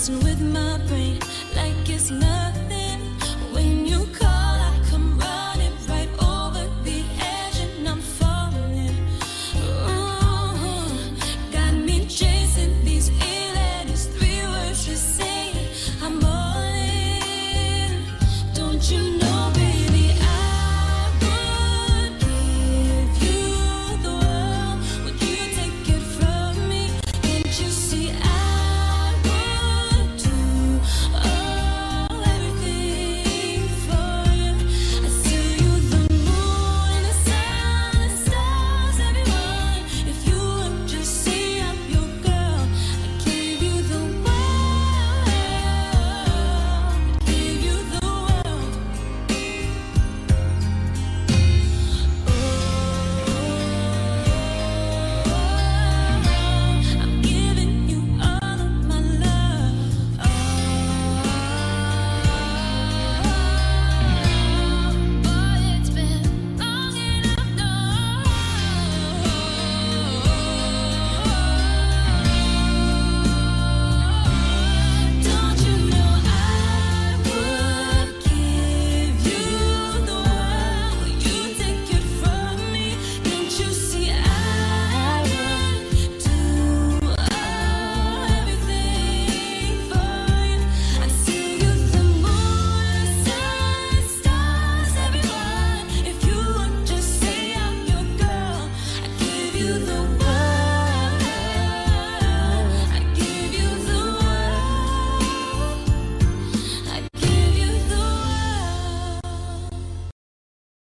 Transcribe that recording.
messing with my brain like it's nothing when you call.